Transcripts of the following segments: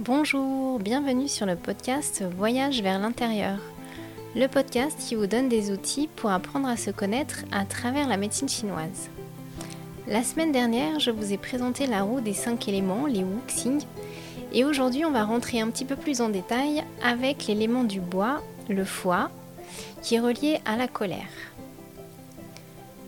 Bonjour, bienvenue sur le podcast Voyage vers l'intérieur, le podcast qui vous donne des outils pour apprendre à se connaître à travers la médecine chinoise. La semaine dernière, je vous ai présenté la roue des 5 éléments, les Wuxing, et aujourd'hui on va rentrer un petit peu plus en détail avec l'élément du bois, le foie, qui est relié à la colère.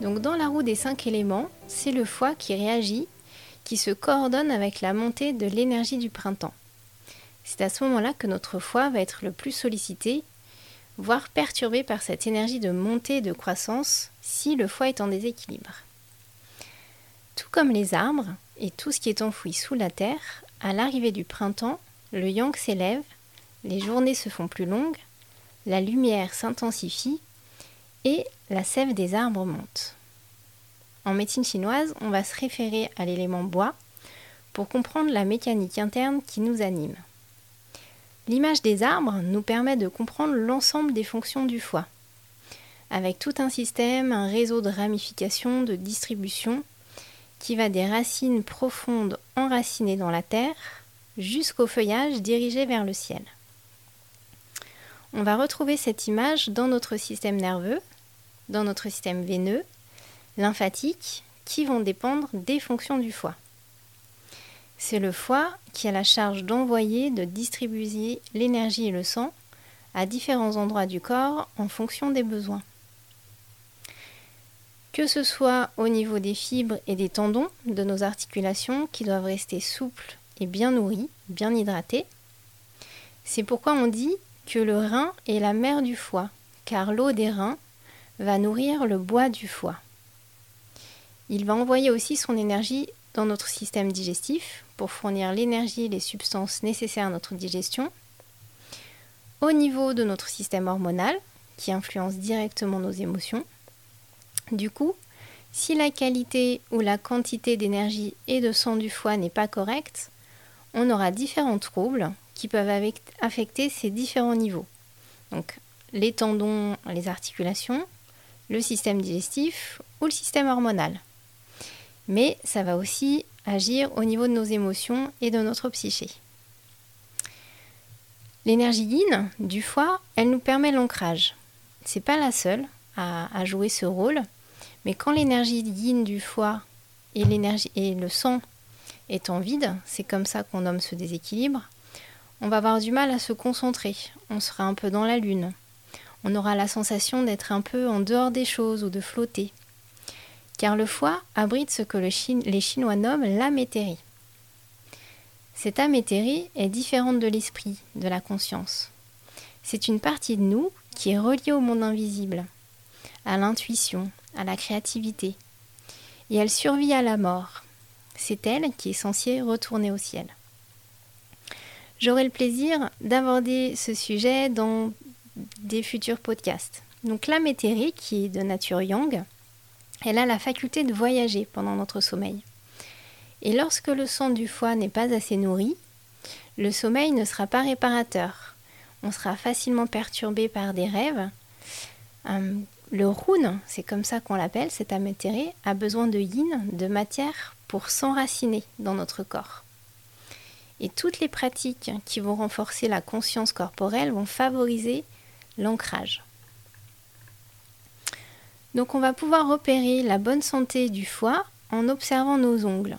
Donc dans la roue des 5 éléments, c'est le foie qui réagit, qui se coordonne avec la montée de l'énergie du printemps. C'est à ce moment-là que notre foie va être le plus sollicité, voire perturbé par cette énergie de montée et de croissance si le foie est en déséquilibre. Tout comme les arbres et tout ce qui est enfoui sous la terre, à l'arrivée du printemps, le yang s'élève, les journées se font plus longues, la lumière s'intensifie et la sève des arbres monte. En médecine chinoise, on va se référer à l'élément bois pour comprendre la mécanique interne qui nous anime. L'image des arbres nous permet de comprendre l'ensemble des fonctions du foie, avec tout un système, un réseau de ramifications, de distribution, qui va des racines profondes enracinées dans la terre jusqu'au feuillage dirigé vers le ciel. On va retrouver cette image dans notre système nerveux, dans notre système veineux, lymphatique, qui vont dépendre des fonctions du foie. C'est le foie qui a la charge d'envoyer, de distribuer l'énergie et le sang à différents endroits du corps en fonction des besoins. Que ce soit au niveau des fibres et des tendons de nos articulations qui doivent rester souples et bien nourris, bien hydratés. C'est pourquoi on dit que le rein est la mère du foie, car l'eau des reins va nourrir le bois du foie. Il va envoyer aussi son énergie dans notre système digestif pour fournir l'énergie et les substances nécessaires à notre digestion. Au niveau de notre système hormonal, qui influence directement nos émotions. Du coup, si la qualité ou la quantité d'énergie et de sang du foie n'est pas correcte, on aura différents troubles qui peuvent affecter ces différents niveaux. Donc les tendons, les articulations, le système digestif ou le système hormonal mais ça va aussi agir au niveau de nos émotions et de notre psyché. L'énergie yin du foie, elle nous permet l'ancrage. C'est pas la seule à, jouer ce rôle, mais quand l'énergie yin du foie et et le sang est en vide, c'est comme ça qu'on nomme ce déséquilibre, on va avoir du mal à se concentrer, on sera un peu dans la lune, on aura la sensation d'être un peu en dehors des choses ou de flotter car le foie abrite ce que les Chinois nomment l'améthérie. Cette améthérie est différente de l'esprit, de la conscience. C'est une partie de nous qui est reliée au monde invisible, à l'intuition, à la créativité, et elle survit à la mort. C'est elle qui est censée retourner au ciel. J'aurai le plaisir d'aborder ce sujet dans des futurs podcasts. Donc l'améthérie, qui est de nature yang, elle a la faculté de voyager pendant notre sommeil. Et lorsque le sang du foie n'est pas assez nourri, le sommeil ne sera pas réparateur. On sera facilement perturbé par des rêves. Euh, le rune, c'est comme ça qu'on l'appelle, cet améthéré, a besoin de yin, de matière, pour s'enraciner dans notre corps. Et toutes les pratiques qui vont renforcer la conscience corporelle vont favoriser l'ancrage. Donc on va pouvoir repérer la bonne santé du foie en observant nos ongles.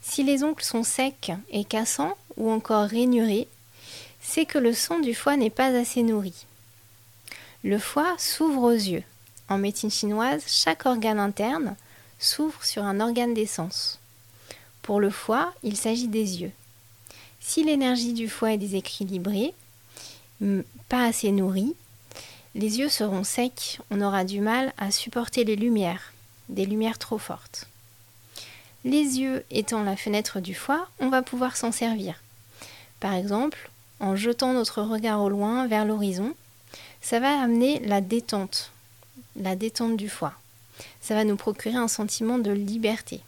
Si les ongles sont secs et cassants ou encore rainurés, c'est que le sang du foie n'est pas assez nourri. Le foie s'ouvre aux yeux. En médecine chinoise, chaque organe interne s'ouvre sur un organe d'essence. Pour le foie, il s'agit des yeux. Si l'énergie du foie est déséquilibrée, pas assez nourrie, les yeux seront secs, on aura du mal à supporter les lumières, des lumières trop fortes. Les yeux étant la fenêtre du foie, on va pouvoir s'en servir. Par exemple, en jetant notre regard au loin vers l'horizon, ça va amener la détente, la détente du foie. Ça va nous procurer un sentiment de liberté,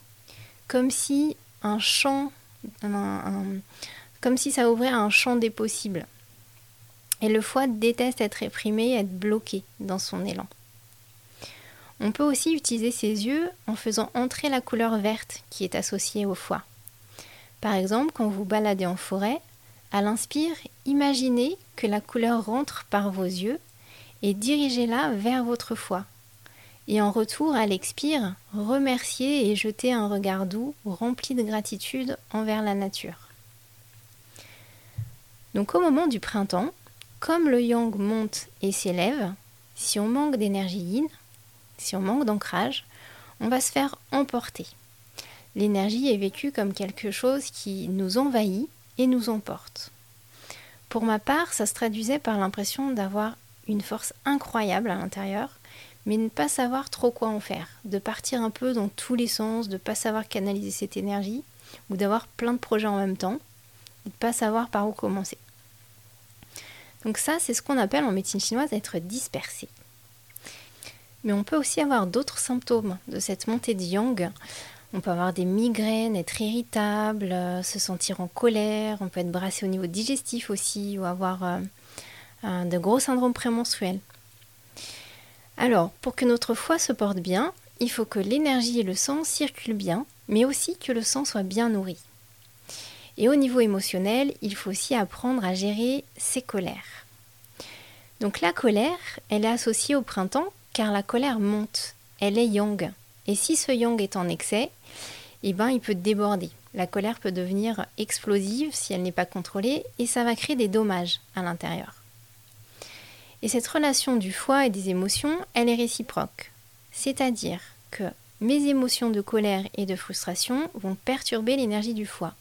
comme si un champ, comme si ça ouvrait un champ des possibles, et le foie déteste être réprimé, être bloqué dans son élan. On peut aussi utiliser ses yeux en faisant entrer la couleur verte qui est associée au foie. Par exemple, quand vous baladez en forêt, À l'inspire, imaginez que la couleur rentre par vos yeux et dirigez-la vers votre foie. Et en retour, à l'expire, remerciez et jetez un regard doux, rempli de gratitude envers la nature. Donc au moment du printemps, comme le yang monte et s'élève, si on manque d'énergie yin, si on manque d'ancrage, on va se faire emporter. L'énergie est vécue comme quelque chose qui nous envahit et nous emporte. Pour ma part, ça se traduisait par l'impression d'avoir une force incroyable à l'intérieur, mais ne pas savoir trop quoi en faire, de partir un peu dans tous les sens, de ne pas savoir canaliser cette énergie, ou d'avoir plein de projets en même temps, et de ne pas savoir par où commencer. Donc ça, c'est ce qu'on appelle en médecine chinoise être dispersé. Mais on peut aussi avoir d'autres symptômes de cette montée de yang. On peut avoir des migraines, être irritable, euh, se sentir en colère, on peut être brassé au niveau digestif aussi, ou avoir euh, de gros syndromes prémenstruels. Alors, pour que notre foie se porte bien, il faut que l'énergie et le sang circulent bien, mais aussi que le sang soit bien nourri. Et au niveau émotionnel, il faut aussi apprendre à gérer ses colères. Donc la colère, elle est associée au printemps car la colère monte, elle est yang. Et si ce yang est en excès, eh ben, il peut déborder. La colère peut devenir explosive si elle n'est pas contrôlée et ça va créer des dommages à l'intérieur. Et cette relation du foie et des émotions, elle est réciproque. C'est-à-dire que mes émotions de colère et de frustration vont perturber l'énergie du foie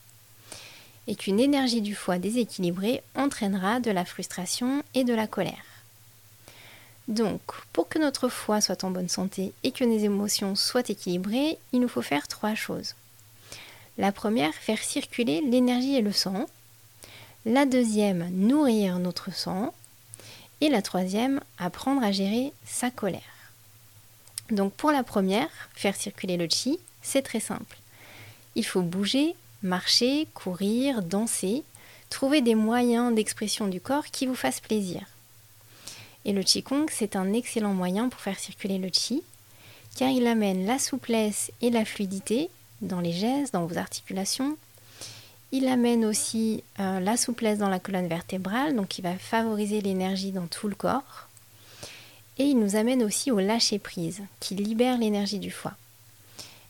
et qu'une énergie du foie déséquilibrée entraînera de la frustration et de la colère. Donc, pour que notre foie soit en bonne santé et que nos émotions soient équilibrées, il nous faut faire trois choses. La première, faire circuler l'énergie et le sang. La deuxième, nourrir notre sang. Et la troisième, apprendre à gérer sa colère. Donc pour la première, faire circuler le chi, c'est très simple. Il faut bouger, marcher, courir, danser, trouver des moyens d'expression du corps qui vous fassent plaisir. Et le Qigong, c'est un excellent moyen pour faire circuler le Qi, car il amène la souplesse et la fluidité dans les gestes, dans vos articulations. Il amène aussi euh, la souplesse dans la colonne vertébrale, donc il va favoriser l'énergie dans tout le corps. Et il nous amène aussi au lâcher-prise, qui libère l'énergie du foie.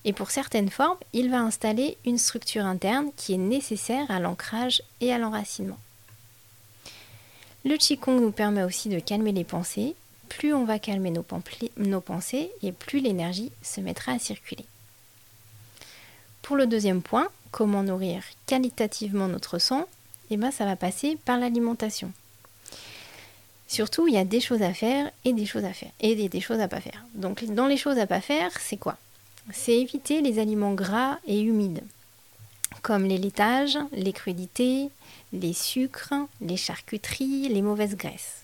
Et pour certaines formes, il va installer une structure interne qui est nécessaire à l'ancrage et à l'enracinement. Le Qigong nous permet aussi de calmer les pensées. Plus on va calmer nos, pensées et plus l'énergie se mettra à circuler. Pour le deuxième point, comment nourrir qualitativement notre sang, eh ben, ça va passer par l'alimentation. Surtout, il y a des choses à faire et des choses à faire et des, des choses à pas faire. Donc, dans les choses à pas faire, c'est quoi? C'est éviter les aliments gras et humides, comme les laitages, les crudités, les sucres, les charcuteries, les mauvaises graisses.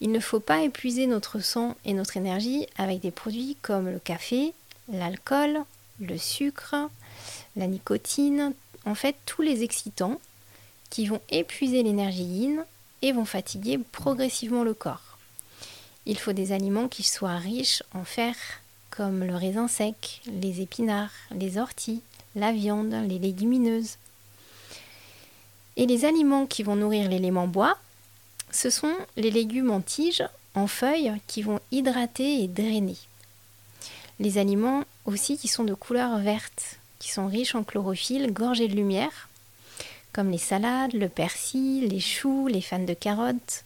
Il ne faut pas épuiser notre sang et notre énergie avec des produits comme le café, l'alcool, le sucre, la nicotine, en fait tous les excitants qui vont épuiser l'énergie yin et vont fatiguer progressivement le corps. Il faut des aliments qui soient riches en fer, comme le raisin sec, les épinards, les orties, la viande, les légumineuses. Et les aliments qui vont nourrir l'élément bois, ce sont les légumes en tiges, en feuilles, qui vont hydrater et drainer. Les aliments aussi qui sont de couleur verte, qui sont riches en chlorophylle, gorgés de lumière, comme les salades, le persil, les choux, les fans de carottes,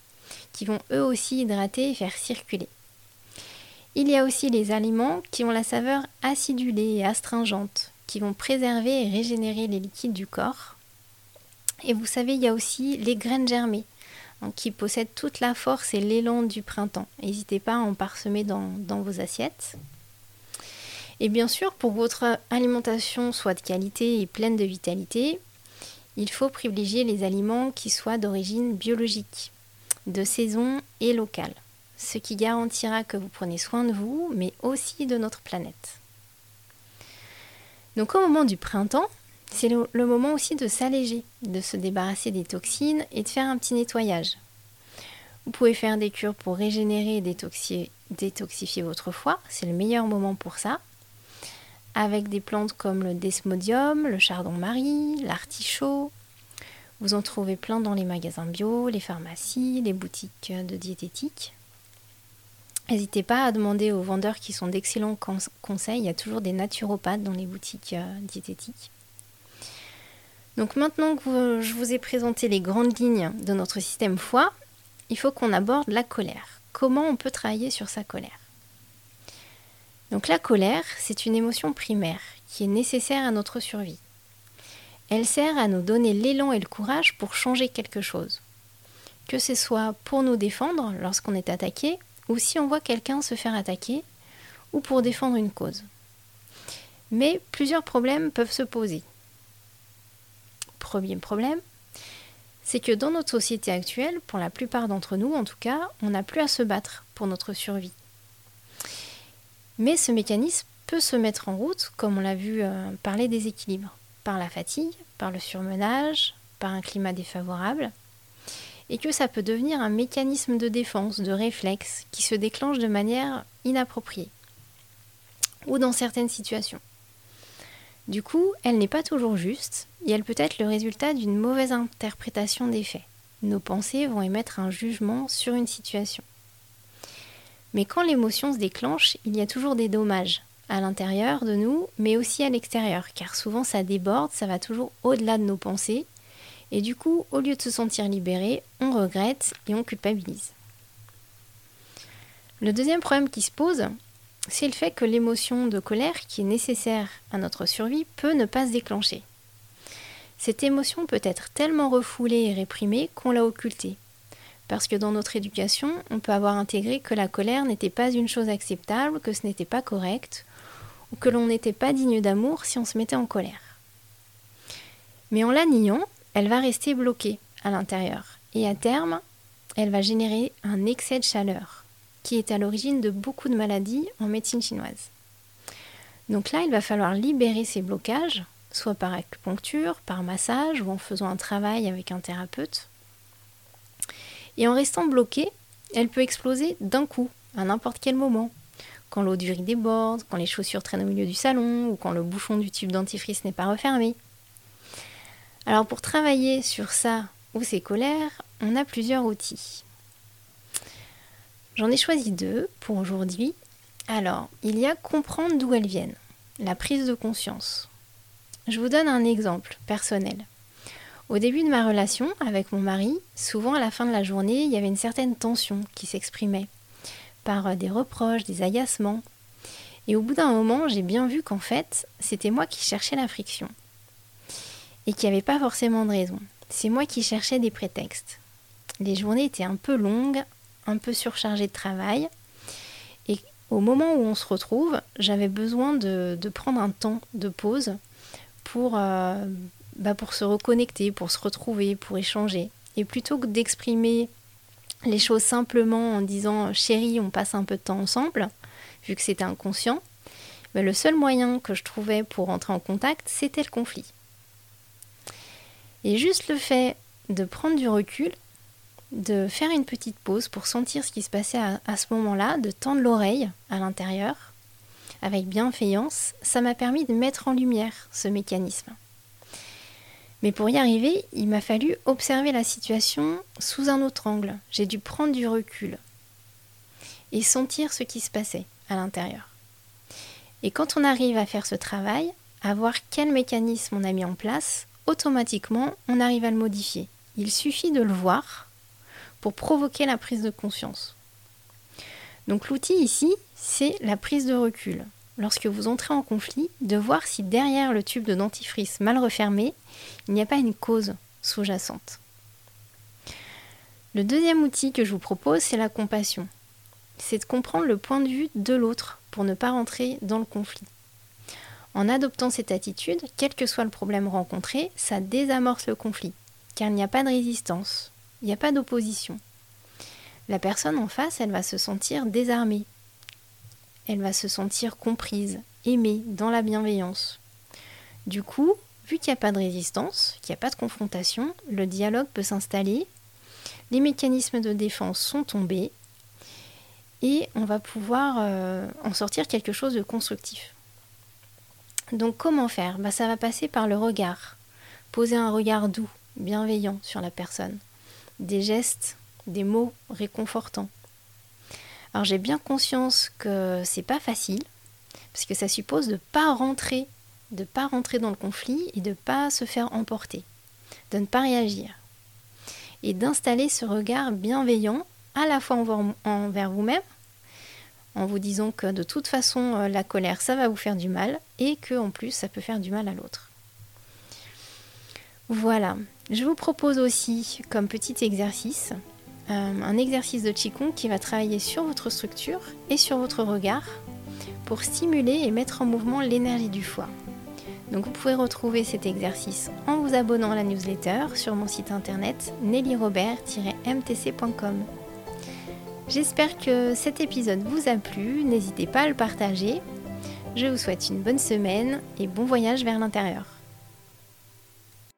qui vont eux aussi hydrater et faire circuler. Il y a aussi les aliments qui ont la saveur acidulée et astringente, qui vont préserver et régénérer les liquides du corps, et vous savez, il y a aussi les graines germées hein, qui possèdent toute la force et l'élan du printemps. N'hésitez pas à en parsemer dans, dans vos assiettes. Et bien sûr, pour que votre alimentation soit de qualité et pleine de vitalité, il faut privilégier les aliments qui soient d'origine biologique, de saison et locale, ce qui garantira que vous prenez soin de vous, mais aussi de notre planète. Donc au moment du printemps, c'est le, moment aussi de s'alléger, de se débarrasser des toxines et de faire un petit nettoyage. Vous pouvez faire des cures pour régénérer et détoxifier, détoxifier votre foie, c'est le meilleur moment pour ça. Avec des plantes comme le desmodium, le chardon-marie, l'artichaut. Vous en trouvez plein dans les magasins bio, les pharmacies, les boutiques de diététique. N'hésitez pas à demander aux vendeurs qui sont d'excellents conseils. Il y a toujours des naturopathes dans les boutiques euh, diététiques. Donc maintenant que je vous ai présenté les grandes lignes de notre système foie, il faut qu'on aborde la colère. Comment on peut travailler sur sa colère? Donc la colère, c'est une émotion primaire qui est nécessaire à notre survie. Elle sert à nous donner l'élan et le courage pour changer quelque chose. Que ce soit pour nous défendre lorsqu'on est attaqué, ou si on voit quelqu'un se faire attaquer, ou pour défendre une cause. Mais plusieurs problèmes peuvent se poser. Premier problème, c'est que dans notre société actuelle, pour la plupart d'entre nous en tout cas, on n'a plus à se battre pour notre survie. Mais ce mécanisme peut se mettre en route, comme on l'a vu euh, par les déséquilibres, par la fatigue, par le surmenage, par un climat défavorable, et que ça peut devenir un mécanisme de défense, de réflexe, qui se déclenche de manière inappropriée, ou dans certaines situations. Du coup, elle n'est pas toujours juste, et elle peut être le résultat d'une mauvaise interprétation des faits. Nos pensées vont émettre un jugement sur une situation. Mais quand l'émotion se déclenche, il y a toujours des dommages, à l'intérieur de nous, mais aussi à l'extérieur, car souvent ça déborde, ça va toujours au-delà de nos pensées, et du coup, au lieu de se sentir libéré, on regrette et on culpabilise. Le deuxième problème qui se pose, c'est le fait que l'émotion de colère, qui est nécessaire à notre survie, peut ne pas se déclencher. Cette émotion peut être tellement refoulée et réprimée qu'on l'a occultée. Parce que dans notre éducation, on peut avoir intégré que la colère n'était pas une chose acceptable, que ce n'était pas correct, ou que l'on n'était pas digne d'amour si on se mettait en colère. Mais en la niant, elle va rester bloquée à l'intérieur. Et à terme, elle va générer un excès de chaleur, qui est à l'origine de beaucoup de maladies en médecine chinoise. Donc là, il va falloir libérer ces blocages, soit par acupuncture, par massage ou en faisant un travail avec un thérapeute. Et en restant bloquée, elle peut exploser d'un coup, à n'importe quel moment. Quand l'eau du riz déborde, quand les chaussures traînent au milieu du salon ou quand le bouchon du tube dentifrice n'est pas refermé. Alors pour travailler sur ça ou ces colères, on a plusieurs outils. J'en ai choisi deux pour aujourd'hui. Alors, il y a comprendre d'où elles viennent, la prise de conscience. Je vous donne un exemple personnel. Au début de ma relation avec mon mari, souvent à la fin de la journée, il y avait une certaine tension qui s'exprimait par des reproches, des agacements. Et au bout d'un moment, j'ai bien vu qu'en fait, c'était moi qui cherchais la friction et qui avait pas forcément de raison. C'est moi qui cherchais des prétextes. Les journées étaient un peu longues, un peu surchargées de travail, et au moment où on se retrouve, j'avais besoin de, prendre un temps de pause pour, euh, bah pour se reconnecter, pour se retrouver, pour échanger. Et plutôt que d'exprimer les choses simplement en disant chérie, on passe un peu de temps ensemble, vu que c'était inconscient, bah le seul moyen que je trouvais pour entrer en contact, c'était le conflit. Et juste le fait de prendre du recul, de faire une petite pause pour sentir ce qui se passait à, ce moment-là, de tendre l'oreille à l'intérieur, avec bienveillance, ça m'a permis de mettre en lumière ce mécanisme. Mais pour y arriver, il m'a fallu observer la situation sous un autre angle. J'ai dû prendre du recul et sentir ce qui se passait à l'intérieur. Et quand on arrive à faire ce travail, à voir quel mécanisme on a mis en place, automatiquement, on arrive à le modifier. Il suffit de le voir pour provoquer la prise de conscience. Donc l'outil ici, c'est la prise de recul. Lorsque vous entrez en conflit, de voir si derrière le tube de dentifrice mal refermé, il n'y a pas une cause sous-jacente. Le deuxième outil que je vous propose, c'est la compassion. C'est de comprendre le point de vue de l'autre pour ne pas rentrer dans le conflit. En adoptant cette attitude, quel que soit le problème rencontré, ça désamorce le conflit, car il n'y a pas de résistance, il n'y a pas d'opposition. La personne en face, elle va se sentir désarmée, elle va se sentir comprise, aimée, dans la bienveillance. Du coup, vu qu'il n'y a pas de résistance, qu'il n'y a pas de confrontation, le dialogue peut s'installer, les mécanismes de défense sont tombés, et on va pouvoir euh, en sortir quelque chose de constructif. Donc comment faire? Bah, Ça va passer par le regard. Poser un regard doux, bienveillants sur la personne, des gestes, des mots réconfortants. Alors j'ai bien conscience que c'est pas facile, parce que ça suppose de pas rentrer, de pas rentrer dans le conflit et de pas se faire emporter, de ne pas réagir, et d'installer ce regard bienveillant à la fois envers vous-même, en vous disant que de toute façon euh, la colère ça va vous faire du mal et que en plus ça peut faire du mal à l'autre. Voilà, je vous propose aussi comme petit exercice euh, un exercice de Qigong qui va travailler sur votre structure et sur votre regard pour stimuler et mettre en mouvement l'énergie du foie. Donc vous pouvez retrouver cet exercice en vous abonnant à la newsletter sur mon site internet nellyrobert-mtc.com. J'espère que cet épisode vous a plu, n'hésitez pas à le partager. Je vous souhaite une bonne semaine et bon voyage vers l'intérieur.